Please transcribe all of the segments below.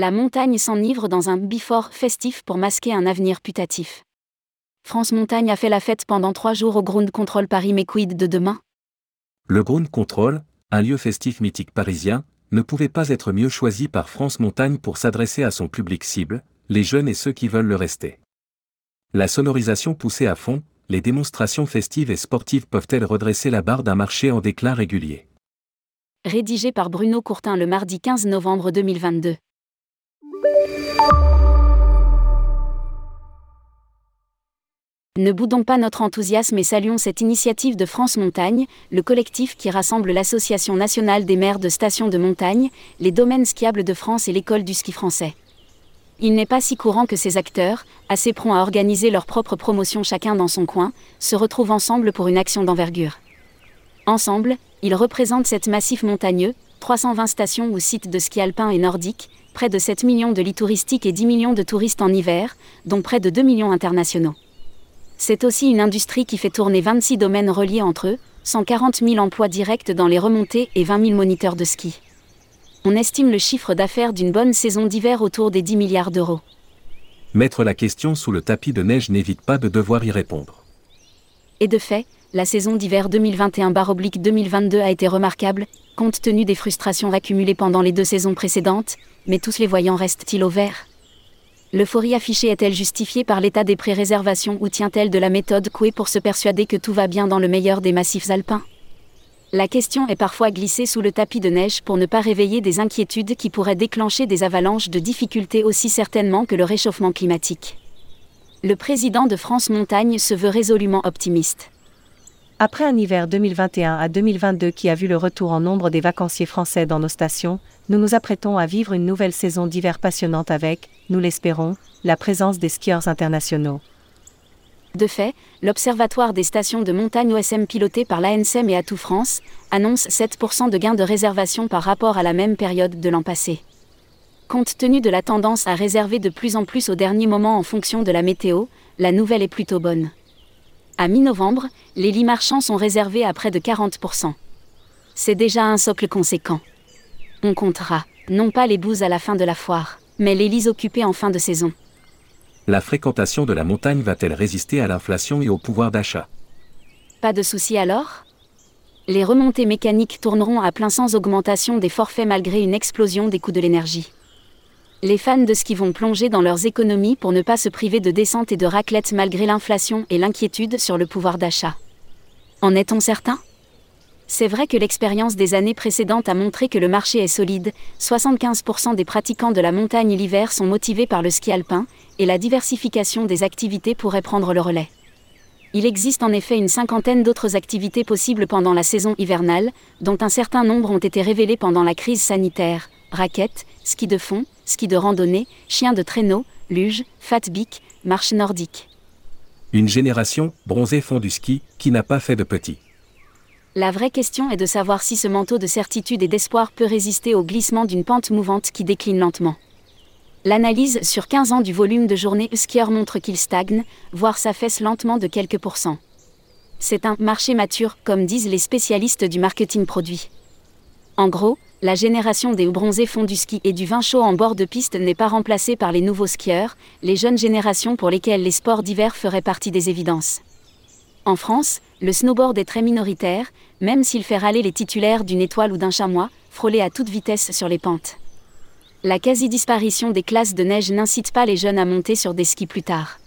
La montagne s'enivre dans un before festif pour masquer un avenir putatif. France Montagne a fait la fête pendant trois jours au Ground Control Paris mais quid de demain Le Ground Control, un lieu festif mythique parisien, ne pouvait pas être mieux choisi par France Montagne pour s'adresser à son public cible, les jeunes et ceux qui veulent le rester. La sonorisation poussée à fond, les démonstrations festives et sportives peuvent-elles redresser la barre d'un marché en déclin régulier? Rédigé par Bruno Courtin le mardi 15 novembre 2022. Ne boudons pas notre enthousiasme et saluons cette initiative de France Montagne, le collectif qui rassemble l'Association nationale des maires de stations de montagne, les domaines skiables de France et l'école du ski français. Il n'est pas si courant que ces acteurs, assez prompts à organiser leur propre promotion chacun dans son coin, se retrouvent ensemble pour une action d'envergure. Ensemble, ils représentent cette massif montagneux, 320 stations ou sites de ski alpin et nordique, près de 7 millions de lits touristiques et 10 millions de touristes en hiver, dont près de 2 millions internationaux. C'est aussi une industrie qui fait tourner 26 domaines reliés entre eux, 140 000 emplois directs dans les remontées et 20 000 moniteurs de ski. On estime le chiffre d'affaires d'une bonne saison d'hiver autour des 10 milliards d'euros. Mettre la question sous le tapis de neige n'évite pas de devoir y répondre. Et de fait, la saison d'hiver 2021-2022 a été remarquable, compte tenu des frustrations accumulées pendant les deux saisons précédentes, mais tous les voyants restent-ils au vert? L'euphorie affichée est-elle justifiée par l'état des pré-réservations ou tient-elle de la méthode Coué pour se persuader que tout va bien dans le meilleur des massifs alpins? La question est parfois glissée sous le tapis de neige pour ne pas réveiller des inquiétudes qui pourraient déclencher des avalanches de difficultés aussi certainement que le réchauffement climatique. Le président de France Montagne se veut résolument optimiste. Après un hiver 2021 à 2022 qui a vu le retour en nombre des vacanciers français dans nos stations, nous nous apprêtons à vivre une nouvelle saison d'hiver passionnante avec, nous l'espérons, la présence des skieurs internationaux. De fait, l'Observatoire des stations de montagne OSM piloté par l'ANSM et Atout France annonce 7% de gains de réservation par rapport à la même période de l'an passé. Compte tenu de la tendance à réserver de plus en plus au dernier moment en fonction de la météo, la nouvelle est plutôt bonne. À mi-novembre, les lits marchands sont réservés à près de 40%. C'est déjà un socle conséquent. On comptera, non pas les bouses à la fin de la foire, mais les lits occupés en fin de saison. La fréquentation de la montagne va-t-elle résister à l'inflation et au pouvoir d'achat? Pas de souci alors? Les remontées mécaniques tourneront à plein sans augmentation des forfaits malgré une explosion des coûts de l'énergie. Les fans de ski vont plonger dans leurs économies pour ne pas se priver de descente et de raclette malgré l'inflation et l'inquiétude sur le pouvoir d'achat. En est-on certain? C'est vrai que l'expérience des années précédentes a montré que le marché est solide, 75% des pratiquants de la montagne l'hiver sont motivés par le ski alpin, et la diversification des activités pourrait prendre le relais. Il existe en effet une cinquantaine d'autres activités possibles pendant la saison hivernale, dont un certain nombre ont été révélées pendant la crise sanitaire, raquettes, ski de fond, ski de randonnée, chien de traîneau, luge, fatbic, marche nordique. Une génération, bronzée fond du ski, qui n'a pas fait de petit. La vraie question est de savoir si ce manteau de certitude et d'espoir peut résister au glissement d'une pente mouvante qui décline lentement. L'analyse sur 15 ans du volume de journée skieur montre qu'il stagne, voire s'affaisse lentement de quelques pourcents. C'est un marché mature, comme disent les spécialistes du marketing produit. En gros, la génération des bronzés fond du ski et du vin chaud en bord de piste n'est pas remplacée par les nouveaux skieurs, les jeunes générations pour lesquelles les sports d'hiver feraient partie des évidences. En France, le snowboard est très minoritaire, même s'il fait râler les titulaires d'une étoile ou d'un chamois, frôlés à toute vitesse sur les pentes. La quasi-disparition des classes de neige n'incite pas les jeunes à monter sur des skis plus tard.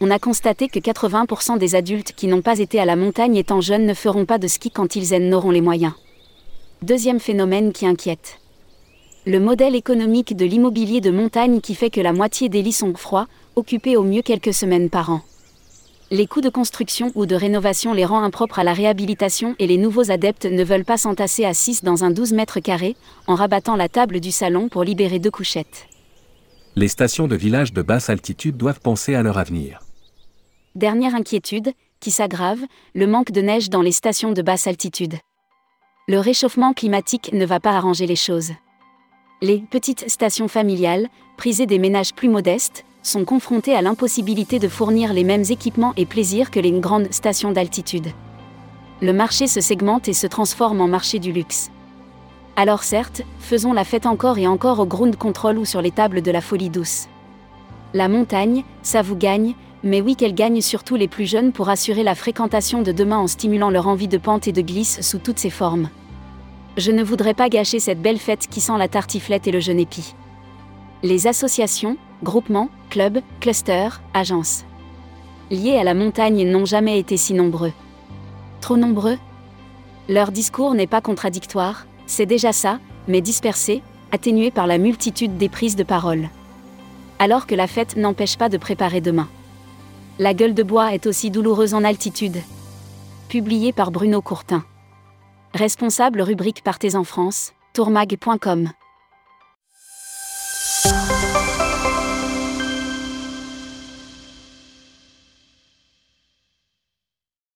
On a constaté que 80% des adultes qui n'ont pas été à la montagne étant jeunes ne feront pas de ski quand ils en auront les moyens. Deuxième phénomène qui inquiète. Le modèle économique de l'immobilier de montagne qui fait que la moitié des lits sont froids, occupés au mieux quelques semaines par an. Les coûts de construction ou de rénovation les rend impropres à la réhabilitation et les nouveaux adeptes ne veulent pas s'entasser à 6 dans un 12 mètres carrés, en rabattant la table du salon pour libérer deux couchettes. Les stations de villages de basse altitude doivent penser à leur avenir. Dernière inquiétude, qui s'aggrave, le manque de neige dans les stations de basse altitude le réchauffement climatique ne va pas arranger les choses. Les petites stations familiales, prisées des ménages plus modestes, sont confrontées à l'impossibilité de fournir les mêmes équipements et plaisirs que les grandes stations d'altitude. Le marché se segmente et se transforme en marché du luxe. Alors certes, faisons la fête encore et encore au ground control ou sur les tables de la folie douce. La montagne, ça vous gagne, mais oui qu'elle gagne surtout les plus jeunes pour assurer la fréquentation de demain en stimulant leur envie de pente et de glisse sous toutes ses formes. Je ne voudrais pas gâcher cette belle fête qui sent la tartiflette et le jeune épi. Les associations, groupements, clubs, clusters, agences liés à la montagne n'ont jamais été si nombreux. Trop nombreux? Leur discours n'est pas contradictoire, c'est déjà ça, mais dispersé, atténué par la multitude des prises de parole. Alors que la fête n'empêche pas de préparer demain. La gueule de bois est aussi douloureuse en altitude. Publié par Bruno Courtin. Responsable rubrique Partez en France, tourmag.com.